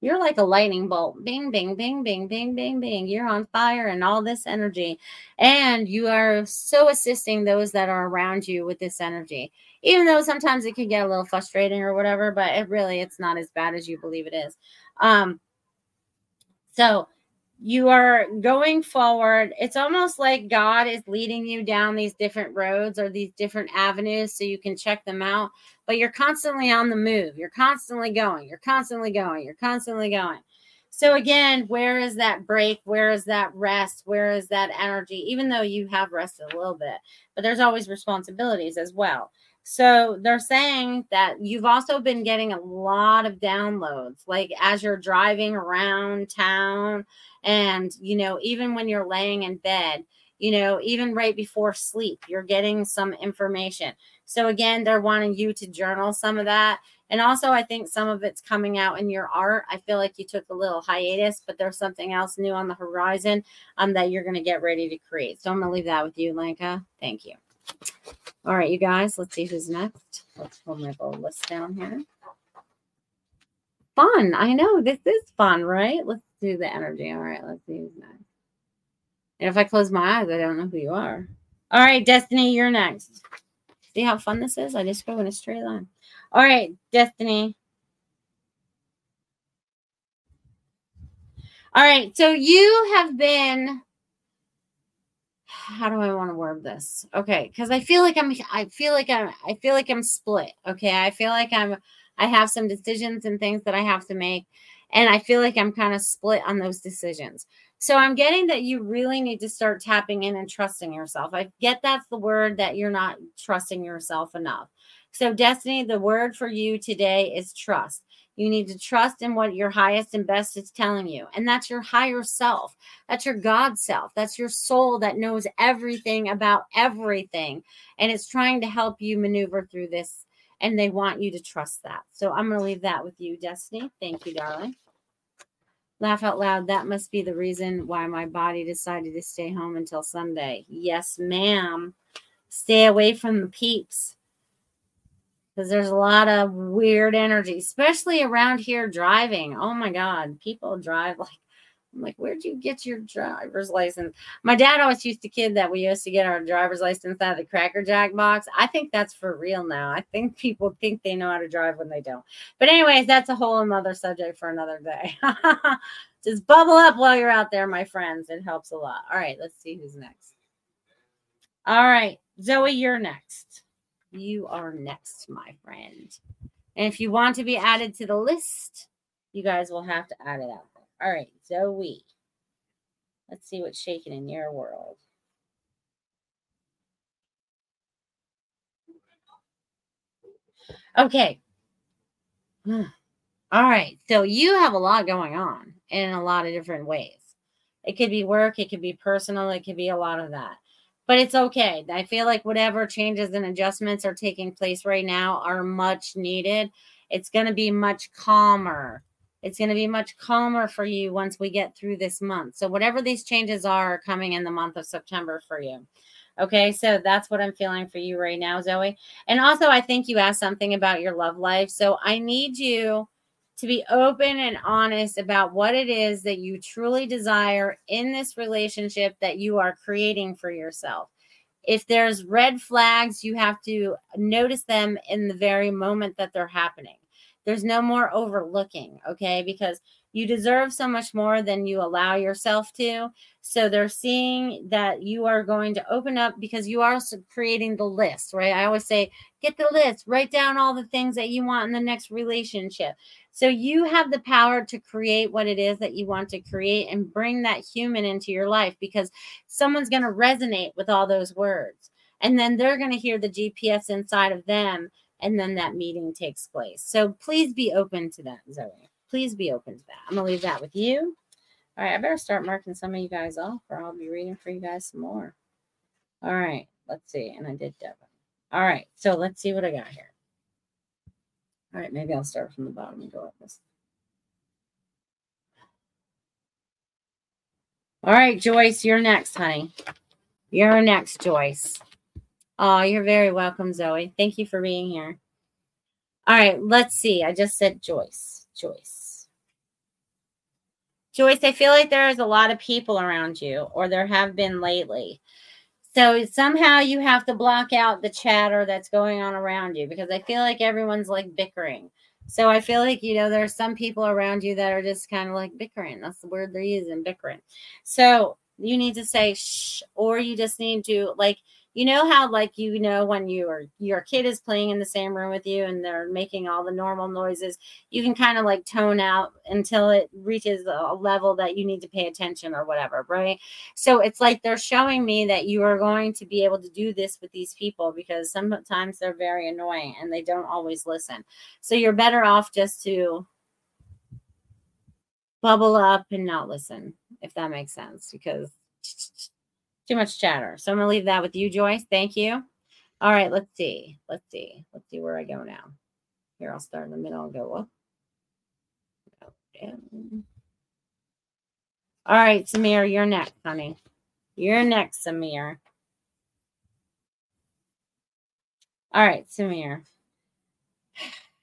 You're like a lightning bolt. Bing, bing, bing, bing, bing, bing, bing. You're on fire and all this energy. And you are so assisting those that are around you with this energy. Even though sometimes it can get a little frustrating or whatever, but it really it's not as bad as you believe it is. Um, so you are going forward. It's almost like God is leading you down these different roads or these different avenues so you can check them out. But you're constantly on the move. You're constantly going. You're constantly going. You're constantly going. So, again, where is that break? Where is that rest? Where is that energy? Even though you have rested a little bit, but there's always responsibilities as well. So they're saying that you've also been getting a lot of downloads, like as you're driving around town, and you know, even when you're laying in bed, you know, even right before sleep, you're getting some information. So again, they're wanting you to journal some of that. And also, I think some of it's coming out in your art. I feel like you took a little hiatus, but there's something else new on the horizon um, that you're going to get ready to create. So I'm going to leave that with you, Lanka. Thank you. All right, you guys, let's see who's next. Let's pull my little list down here. Fun. I know this is fun, right? Let's do the energy. All right, let's see who's next. And if I close my eyes, I don't know who you are. All right, Destiny, you're next. See how fun this is? I just go in a straight line. All right, Destiny. All right, so you have been how do I want to word this? Okay, because I feel like I'm I feel like I'm I feel like I'm split. Okay. I feel like I'm I have some decisions and things that I have to make. And I feel like I'm kind of split on those decisions. So I'm getting that you really need to start tapping in and trusting yourself. I get that's the word that you're not trusting yourself enough. So, Destiny, the word for you today is trust. You need to trust in what your highest and best is telling you. And that's your higher self. That's your God self. That's your soul that knows everything about everything. And it's trying to help you maneuver through this. And they want you to trust that. So I'm going to leave that with you, Destiny. Thank you, darling. Laugh out loud. That must be the reason why my body decided to stay home until Sunday. Yes, ma'am. Stay away from the peeps because there's a lot of weird energy, especially around here driving. Oh my God, people drive like, I'm like, where'd you get your driver's license? My dad always used to kid that we used to get our driver's license out of the Cracker Jack box. I think that's for real now. I think people think they know how to drive when they don't. But, anyways, that's a whole another subject for another day. Just bubble up while you're out there, my friends. It helps a lot. All right, let's see who's next. All right, Zoe, you're next. You are next, my friend. And if you want to be added to the list, you guys will have to add it out there. All right, Zoe. Let's see what's shaking in your world. Okay. All right. So you have a lot going on in a lot of different ways. It could be work, it could be personal, it could be a lot of that but it's okay. I feel like whatever changes and adjustments are taking place right now are much needed. It's going to be much calmer. It's going to be much calmer for you once we get through this month. So, whatever these changes are coming in the month of September for you. Okay, so that's what I'm feeling for you right now, Zoe. And also, I think you asked something about your love life. So, I need you to be open and honest about what it is that you truly desire in this relationship that you are creating for yourself. If there's red flags, you have to notice them in the very moment that they're happening. There's no more overlooking, okay? Because you deserve so much more than you allow yourself to. So they're seeing that you are going to open up because you are creating the list, right? I always say, get the list, write down all the things that you want in the next relationship. So you have the power to create what it is that you want to create and bring that human into your life because someone's going to resonate with all those words. And then they're going to hear the GPS inside of them. And then that meeting takes place. So please be open to that, Zoe. Please be open to that. I'm going to leave that with you. All right, I better start marking some of you guys off, or I'll be reading for you guys some more. All right, let's see. And I did Devin. All right, so let's see what I got here. All right, maybe I'll start from the bottom and go up this. All right, Joyce, you're next, honey. You're next, Joyce. Oh, you're very welcome, Zoe. Thank you for being here. All right, let's see. I just said Joyce. Joyce. Joyce, I feel like there is a lot of people around you, or there have been lately, so somehow you have to block out the chatter that's going on around you because I feel like everyone's like bickering. So I feel like, you know, there's some people around you that are just kind of like bickering. That's the word they're using, bickering. So you need to say shh, or you just need to like you know how like you know when your your kid is playing in the same room with you and they're making all the normal noises you can kind of like tone out until it reaches a level that you need to pay attention or whatever right? So it's like they're showing me that you are going to be able to do this with these people because sometimes they're very annoying and they don't always listen. So you're better off just to bubble up and not listen if that makes sense because too much chatter. So I'm going to leave that with you, Joyce. Thank you. All right, let's see. Let's see. Let's see where I go now. Here, I'll start in the middle and go up. All right, Samir, you're next, honey. You're next, Samir. All right, Samir.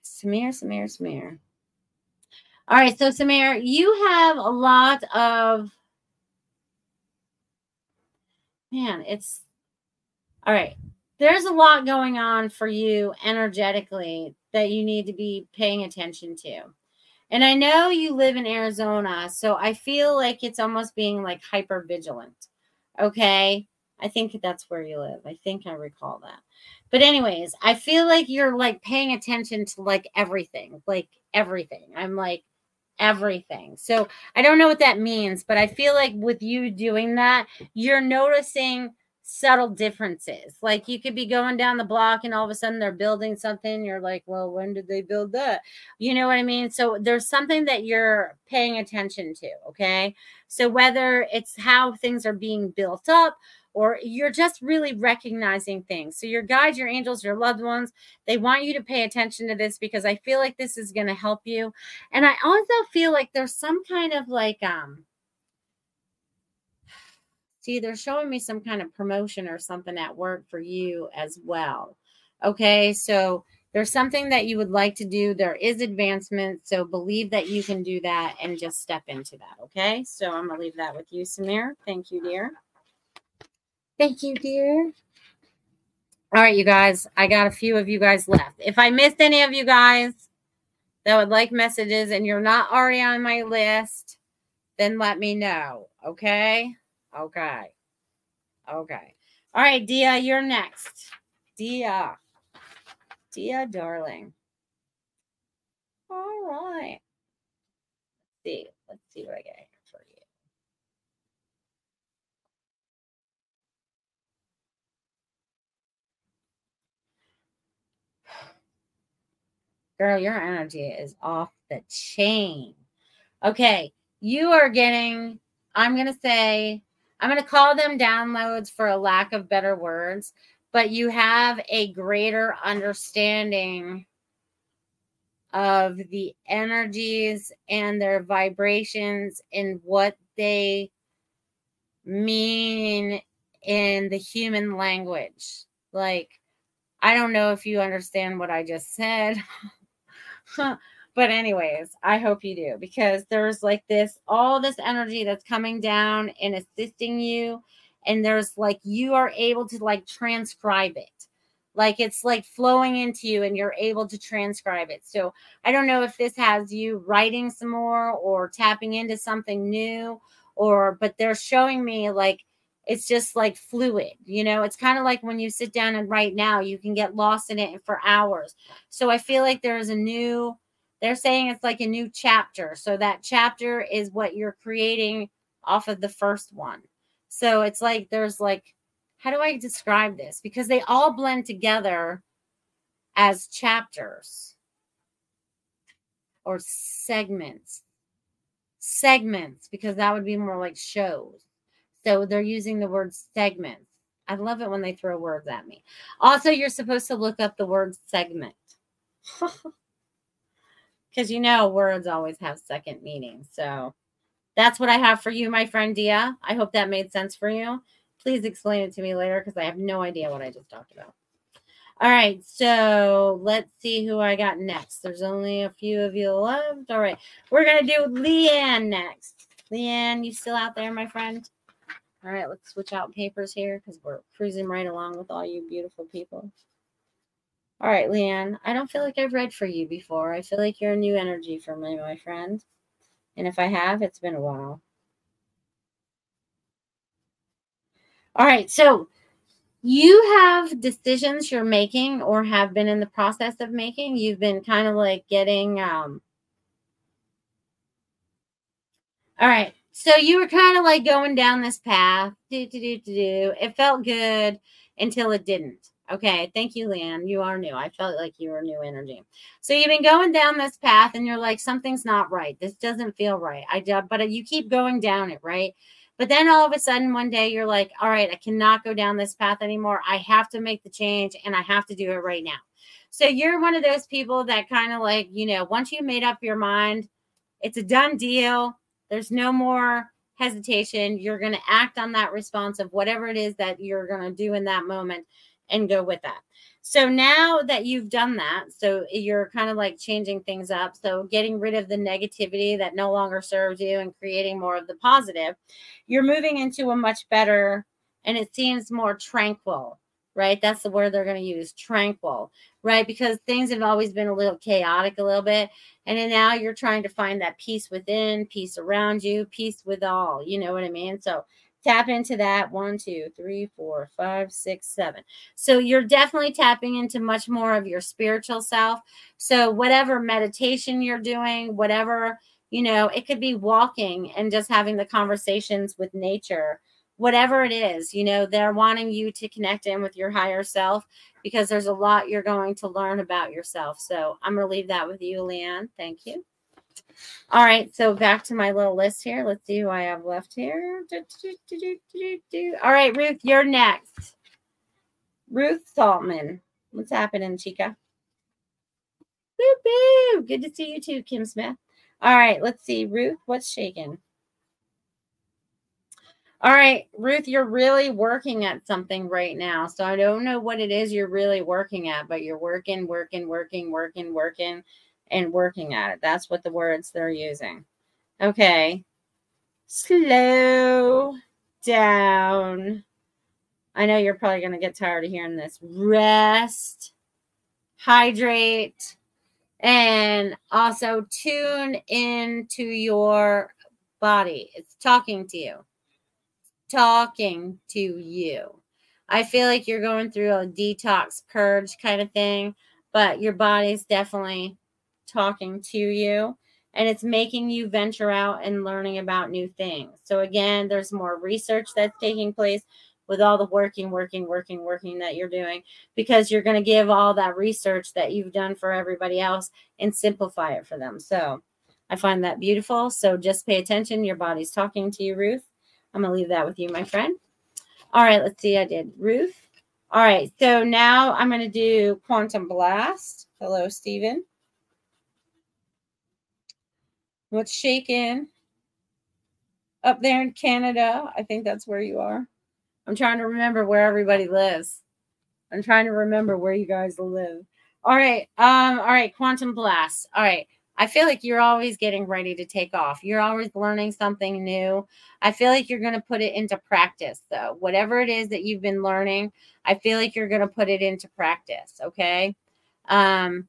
Samir, Samir, Samir. All right, so Samir, you have a lot of man, it's all right. There's a lot going on for you energetically that you need to be paying attention to. And I know you live in Arizona, so I feel like it's almost being like hyper vigilant. Okay. I think that's where you live. I think I recall that. But, anyways, I feel like you're like paying attention to like everything, like everything. I'm like, everything. So I don't know what that means, but I feel like with you doing that, you're noticing subtle differences. Like you could be going down the block and all of a sudden they're building something. You're like, well, when did they build that? You know what I mean? So there's something that you're paying attention to. Okay. So whether it's how things are being built up or you're just really recognizing things. So your guides, your angels, your loved ones, they want you to pay attention to this because I feel like this is going to help you. And I also feel like there's some kind of like um see they're showing me some kind of promotion or something at work for you as well. Okay? So there's something that you would like to do. There is advancement. So believe that you can do that and just step into that. Okay. So I'm going to leave that with you, Samir. Thank you, dear. Thank you, dear. All right, you guys. I got a few of you guys left. If I missed any of you guys that would like messages and you're not already on my list, then let me know. Okay. Okay. Okay. All right, Dia, you're next. Dia. Dia, darling. All right. Let's see. Let's see what I get. Girl, your energy is off the chain. Okay, you are getting, I'm going to say, I'm going to call them downloads for a lack of better words, but you have a greater understanding of the energies and their vibrations and what they mean in the human language. Like, I don't know if you understand what I just said. but anyways, I hope you do because there's like this all this energy that's coming down and assisting you and there's like you are able to like transcribe it. Like it's like flowing into you and you're able to transcribe it. So I don't know if this has you writing some more or tapping into something new or but they're showing me like it's just like fluid you know? It's kind of like when you sit down and write now you can get lost in it for hours. So i feel like there's a new they're saying it's like a new chapter so that chapter is what you're creating off of the first one. So it's like there's like how do i describe this? Because they all blend together as chapters or segments segments because that would be more like shows so they're using the word segments. I love it when they throw words at me. Also, you're supposed to look up the word segment. Because you know, words always have second meaning. So that's what I have for you, my friend Dia. I hope that made sense for you. Please explain it to me later because I have no idea what I just talked about. All right, so let's see who I got next. There's only a few of you left. All right, we're gonna do Leanne next. Leanne, you still out there, my friend? All right, let's switch out papers here because we're cruising right along with all you beautiful people. All right, Leanne, I don't feel like I've read for you before. I feel like you're a new energy for me, my friend. And if I have, it's been a while. All right, so you have decisions you're making or have been in the process of making. You've been kind of like getting um all right. So you were kind of like going down this path. Do do do do do. It felt good until it didn't. Okay, thank you, Leanne. You are new. I felt like you were new energy. So you've been going down this path, and you're like, something's not right. This doesn't feel right. I do, but you keep going down it, right? But then all of a sudden, one day, you're like, all right, I cannot go down this path anymore. I have to make the change, and I have to do it right now. So you're one of those people that kind of like, you know, once you made up your mind, it's a done deal. There's no more hesitation. You're going to act on that response of whatever it is that you're going to do in that moment and go with that. So now that you've done that, so you're kind of like changing things up. So getting rid of the negativity that no longer serves you and creating more of the positive, you're moving into a much better and it seems more tranquil, right? That's the word they're going to use tranquil, right? Because things have always been a little chaotic, a little bit. And then now you're trying to find that peace within, peace around you, peace with all. You know what I mean? So tap into that one two three four five six seven so you're definitely tapping into much more of your spiritual self so whatever meditation you're doing whatever you know it could be walking and just having the conversations with nature whatever it is you know they're wanting you to connect in with your higher self because there's a lot you're going to learn about yourself so i'm going to leave that with you leanne thank you all right, so back to my little list here. Let's see who I have left here. All right, Ruth, you're next. Ruth Saltman. What's happening, Chica? Boo. Good to see you too, Kim Smith. All right, let's see. Ruth, what's shaking? All right, Ruth, you're really working at something right now. So I don't know what it is you're really working at, but you're working, working, working, working, working and working at it. That's what the words they're using. Okay. Slow down. I know you're probably going to get tired of hearing this. Rest, hydrate, and also tune into your body. It's talking to you. Talking to you. I feel like you're going through a detox purge kind of thing, but your body's definitely talking to you and it's making you venture out and learning about new things. So, again, there's more research that's taking place with all the working, working, working, working that you're doing because you're going to give all that research that you've done for everybody else and simplify it for them. So, I find that beautiful. So, just pay attention. Your body's talking to you, Ruth. I'm going to leave that with you, my friend. All right, let's see. I did Ruth. All right, so now I'm going to do Quantum Blast. Hello, Stephen. What's shaking up there in Canada? I think that's where you are. I'm trying to remember where everybody lives. I'm trying to remember where you guys live. All right. Um, all right, quantum blast. All right. I feel like you're always getting ready to take off. You're always learning something new. I feel like you're going to put it into practice, though. Whatever it is that you've been learning, I feel like you're going to put it into practice. Okay. Um,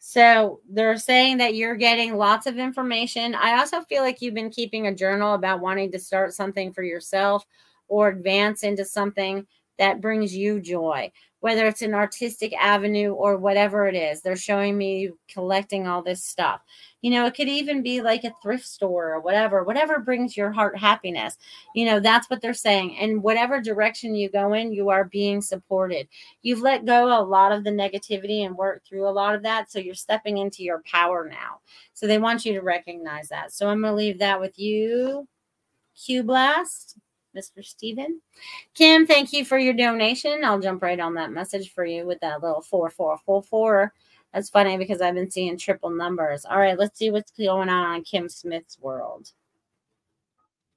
so they're saying that you're getting lots of information. I also feel like you've been keeping a journal about wanting to start something for yourself or advance into something that brings you joy, whether it's an artistic avenue or whatever it is. They're showing me collecting all this stuff. You know, it could even be like a thrift store or whatever, whatever brings your heart happiness. You know, that's what they're saying. And whatever direction you go in, you are being supported. You've let go a lot of the negativity and worked through a lot of that. So you're stepping into your power now. So they want you to recognize that. So I'm going to leave that with you, Q Blast. Mr. Steven. Kim, thank you for your donation. I'll jump right on that message for you with that little 4444. That's funny because I've been seeing triple numbers. All right, let's see what's going on on Kim Smith's world.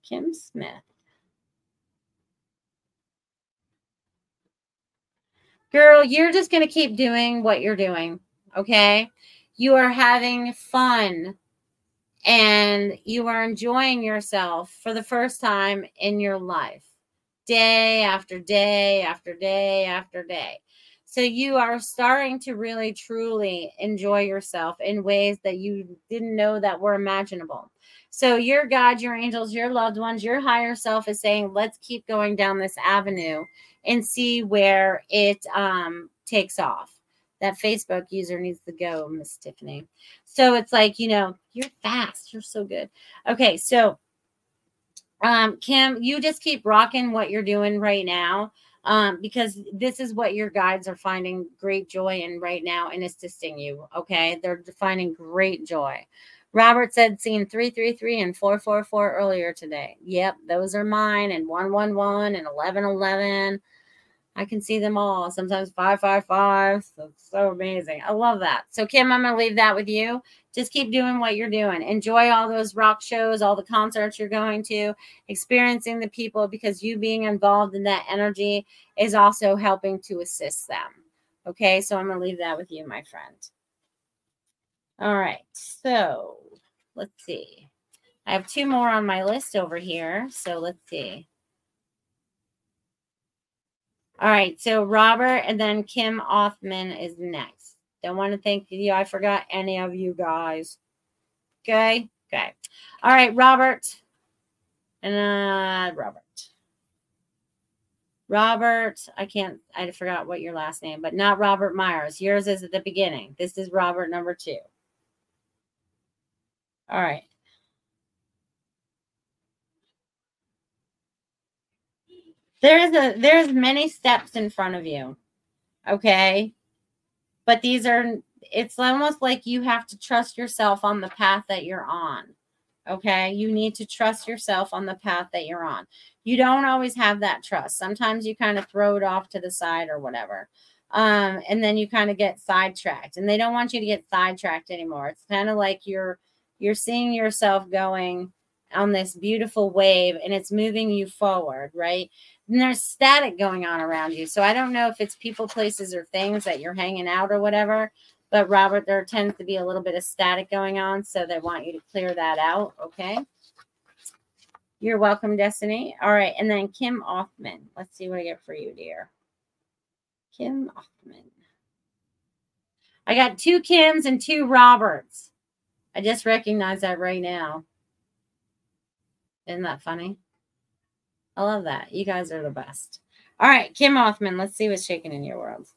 Kim Smith. Girl, you're just going to keep doing what you're doing. Okay. You are having fun and you are enjoying yourself for the first time in your life, day after day after day after day. So you are starting to really truly enjoy yourself in ways that you didn't know that were imaginable. So your God, your angels, your loved ones, your higher self is saying, let's keep going down this avenue and see where it um, takes off. That Facebook user needs to go, Miss Tiffany. So it's like, you know, you're fast. You're so good. Okay, so um, Kim, you just keep rocking what you're doing right now um, because this is what your guides are finding great joy in right now and assisting you. Okay, they're finding great joy. Robert said seen 333 and 444 earlier today. Yep, those are mine, and 111 and 1111. I can see them all. Sometimes 555. So so amazing. I love that. So, Kim, I'm going to leave that with you. Just keep doing what you're doing. Enjoy all those rock shows, all the concerts you're going to, experiencing the people because you being involved in that energy is also helping to assist them. Okay. So, I'm going to leave that with you, my friend. All right. So, let's see. I have two more on my list over here. So, let's see. All right, so Robert and then Kim Othman is next. Don't want to thank you. I forgot any of you guys. Okay, okay. All right, Robert and uh Robert. Robert, I can't, I forgot what your last name, but not Robert Myers. Yours is at the beginning. This is Robert number two. All right. There's a there's many steps in front of you okay? But these are it's almost like you have to trust yourself on the path that you're on okay? You need to trust yourself on the path that you're on. You don't always have that trust. Sometimes you kind of throw it off to the side or whatever um, and then you kind of get sidetracked and they don't want you to get sidetracked anymore. It's kind of like you're you're seeing yourself going on this beautiful wave and it's moving you forward right and there's static going on around you. So I don't know if it's people, places, or things that you're hanging out or whatever. But Robert, there tends to be a little bit of static going on. So they want you to clear that out. Okay. You're welcome, Destiny. All right. And then Kim Othman. Let's see what I get for you, dear. Kim Othman. I got two Kims and two Roberts. I just recognize that right now. Isn't that funny? I love that. You guys are the best. All right, Kim Othman, let's see what's shaking in your world.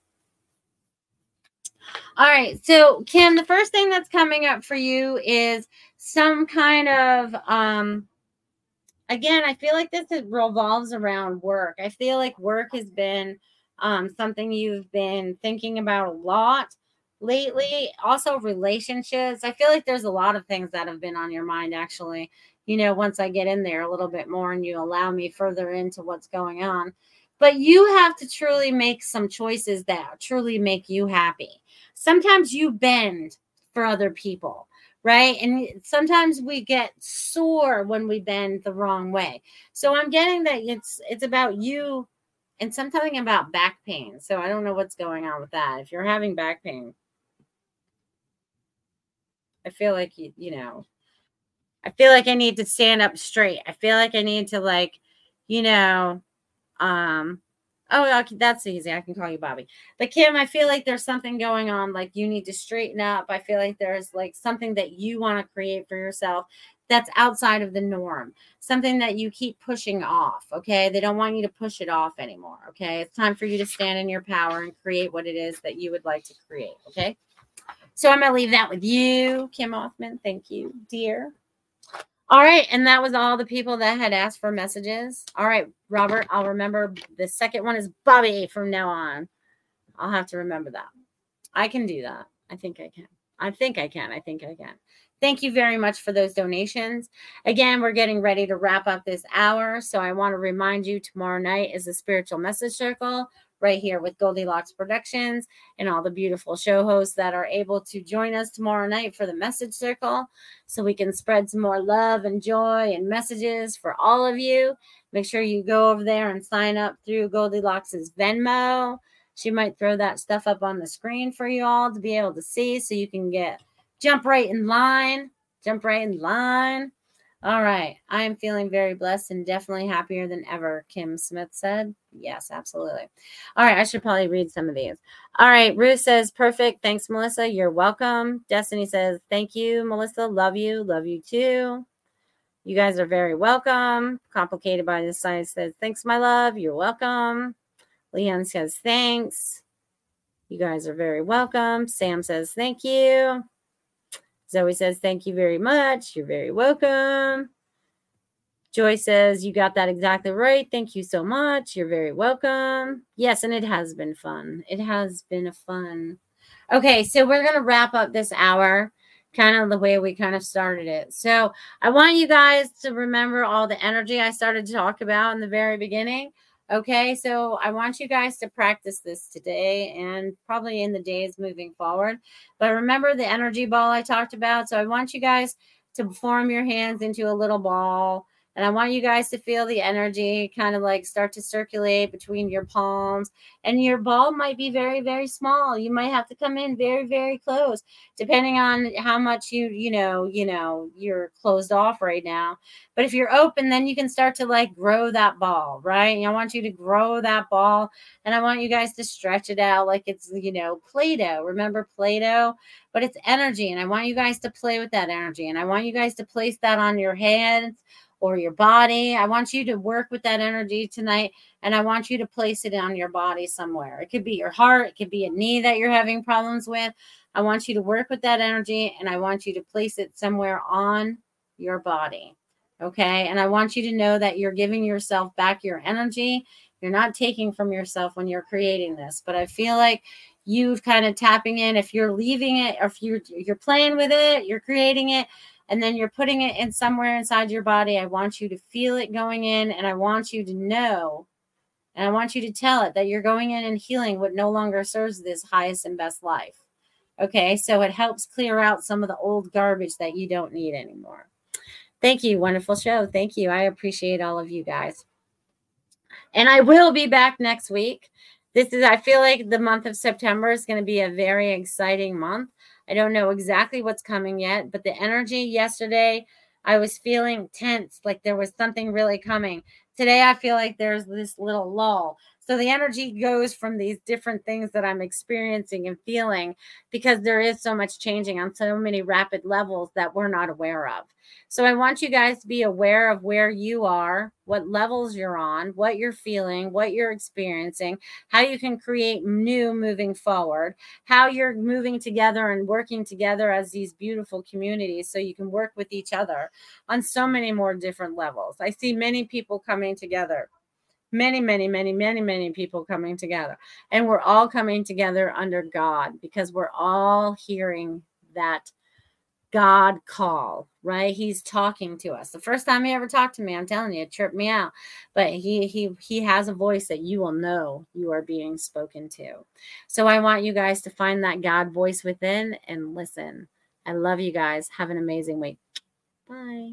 All right, so Kim, the first thing that's coming up for you is some kind of um again, I feel like this revolves around work. I feel like work has been um something you've been thinking about a lot lately. Also relationships. I feel like there's a lot of things that have been on your mind actually you know, once I get in there a little bit more and you allow me further into what's going on. But you have to truly make some choices that truly make you happy. Sometimes you bend for other people, right? And sometimes we get sore when we bend the wrong way. So I'm getting that it's it's about you and something about back pain. So I don't know what's going on with that. If you're having back pain, I feel like you, you know, I feel like I need to stand up straight. I feel like I need to like, you know, um, oh, that's easy. I can call you Bobby. But Kim, I feel like there's something going on. Like you need to straighten up. I feel like there's like something that you want to create for yourself that's outside of the norm, something that you keep pushing off. Okay. They don't want you to push it off anymore. Okay. It's time for you to stand in your power and create what it is that you would like to create. Okay. So I'm going to leave that with you, Kim Othman. Thank you, dear. All right. And that was all the people that had asked for messages. All right, Robert, I'll remember the second one is Bobby from now on. I'll have to remember that. I can do that. I think I can. I think I can. I think I can. Thank you very much for those donations. Again, we're getting ready to wrap up this hour. So I want to remind you tomorrow night is the spiritual message circle right here with Goldylocks Productions and all the beautiful show hosts that are able to join us tomorrow night for the message circle so we can spread some more love and joy and messages for all of you. Make sure you go over there and sign up through Goldylocks's Venmo. She might throw that stuff up on the screen for you all to be able to see so you can get jump right in line. Jump right in line. All right. I am feeling very blessed and definitely happier than ever, Kim Smith said. Yes, absolutely. All right. I should probably read some of these. All right. Ruth says, perfect. Thanks, Melissa. You're welcome. Destiny says, thank you, Melissa. Love you. Love you too. You guys are very welcome. Complicated by Design says, Thanks, my love. You're welcome. Leon says, Thanks. You guys are very welcome. Sam says, Thank you. Zoe says, Thank you very much. You're very welcome. Joy says, You got that exactly right. Thank you so much. You're very welcome. Yes, and it has been fun. It has been a fun. Okay, so we're going to wrap up this hour kind of the way we kind of started it. So I want you guys to remember all the energy I started to talk about in the very beginning. Okay, so I want you guys to practice this today and probably in the days moving forward. But remember the energy ball I talked about. So I want you guys to form your hands into a little ball and I want you guys to feel the energy kind of like start to circulate between your palms. And your ball might be very, very small. You might have to come in very, very close, depending on how much you, you know, you know, you're closed off right now. But if you're open, then you can start to like grow that ball, right? And I want you to grow that ball. And I want you guys to stretch it out like it's, you know, Play Doh. Remember Play Doh? But it's energy. And I want you guys to play with that energy. And I want you guys to place that on your hands or your body. I want you to work with that energy tonight and I want you to place it on your body somewhere. It could be your heart, it could be a knee that you're having problems with. I want you to work with that energy and I want you to place it somewhere on your body. Okay. And I want you to know that you're giving yourself back your energy. You're not taking from yourself when you're creating this, but I feel like you've kind of tapping in if you're leaving it or if you're you're playing with it, you're creating it and then you're putting it in somewhere inside your body. I want you to feel it going in, and I want you to know, and I want you to tell it that you're going in and healing what no longer serves this highest and best life. Okay, so it helps clear out some of the old garbage that you don't need anymore. Thank you. Wonderful show. Thank you. I appreciate all of you guys. And I will be back next week. This is, I feel like the month of September is going to be a very exciting month. I don't know exactly what's coming yet, but the energy yesterday, I was feeling tense, like there was something really coming. Today, I feel like there's this little lull. So the energy goes from these different things that I'm experiencing and feeling because there is so much changing on so many rapid levels that we're not aware of. So I want you guys to be aware of where you are, what levels you're on, what you're feeling, what you're experiencing, how you can create new moving forward, how you're moving together and working together as these beautiful communities so you can work with each other on so many more different levels. I see many people coming together many, many, many, many, many people coming together. And we're all coming together under God because we're all hearing that God call, right? He's talking to us. The first time he ever talked to me, I'm telling you, it tripped me out. But he he he has a voice that you will know you are being spoken to. So I want you guys to find that God voice within and listen. I love you guys. Have an amazing week. Bye.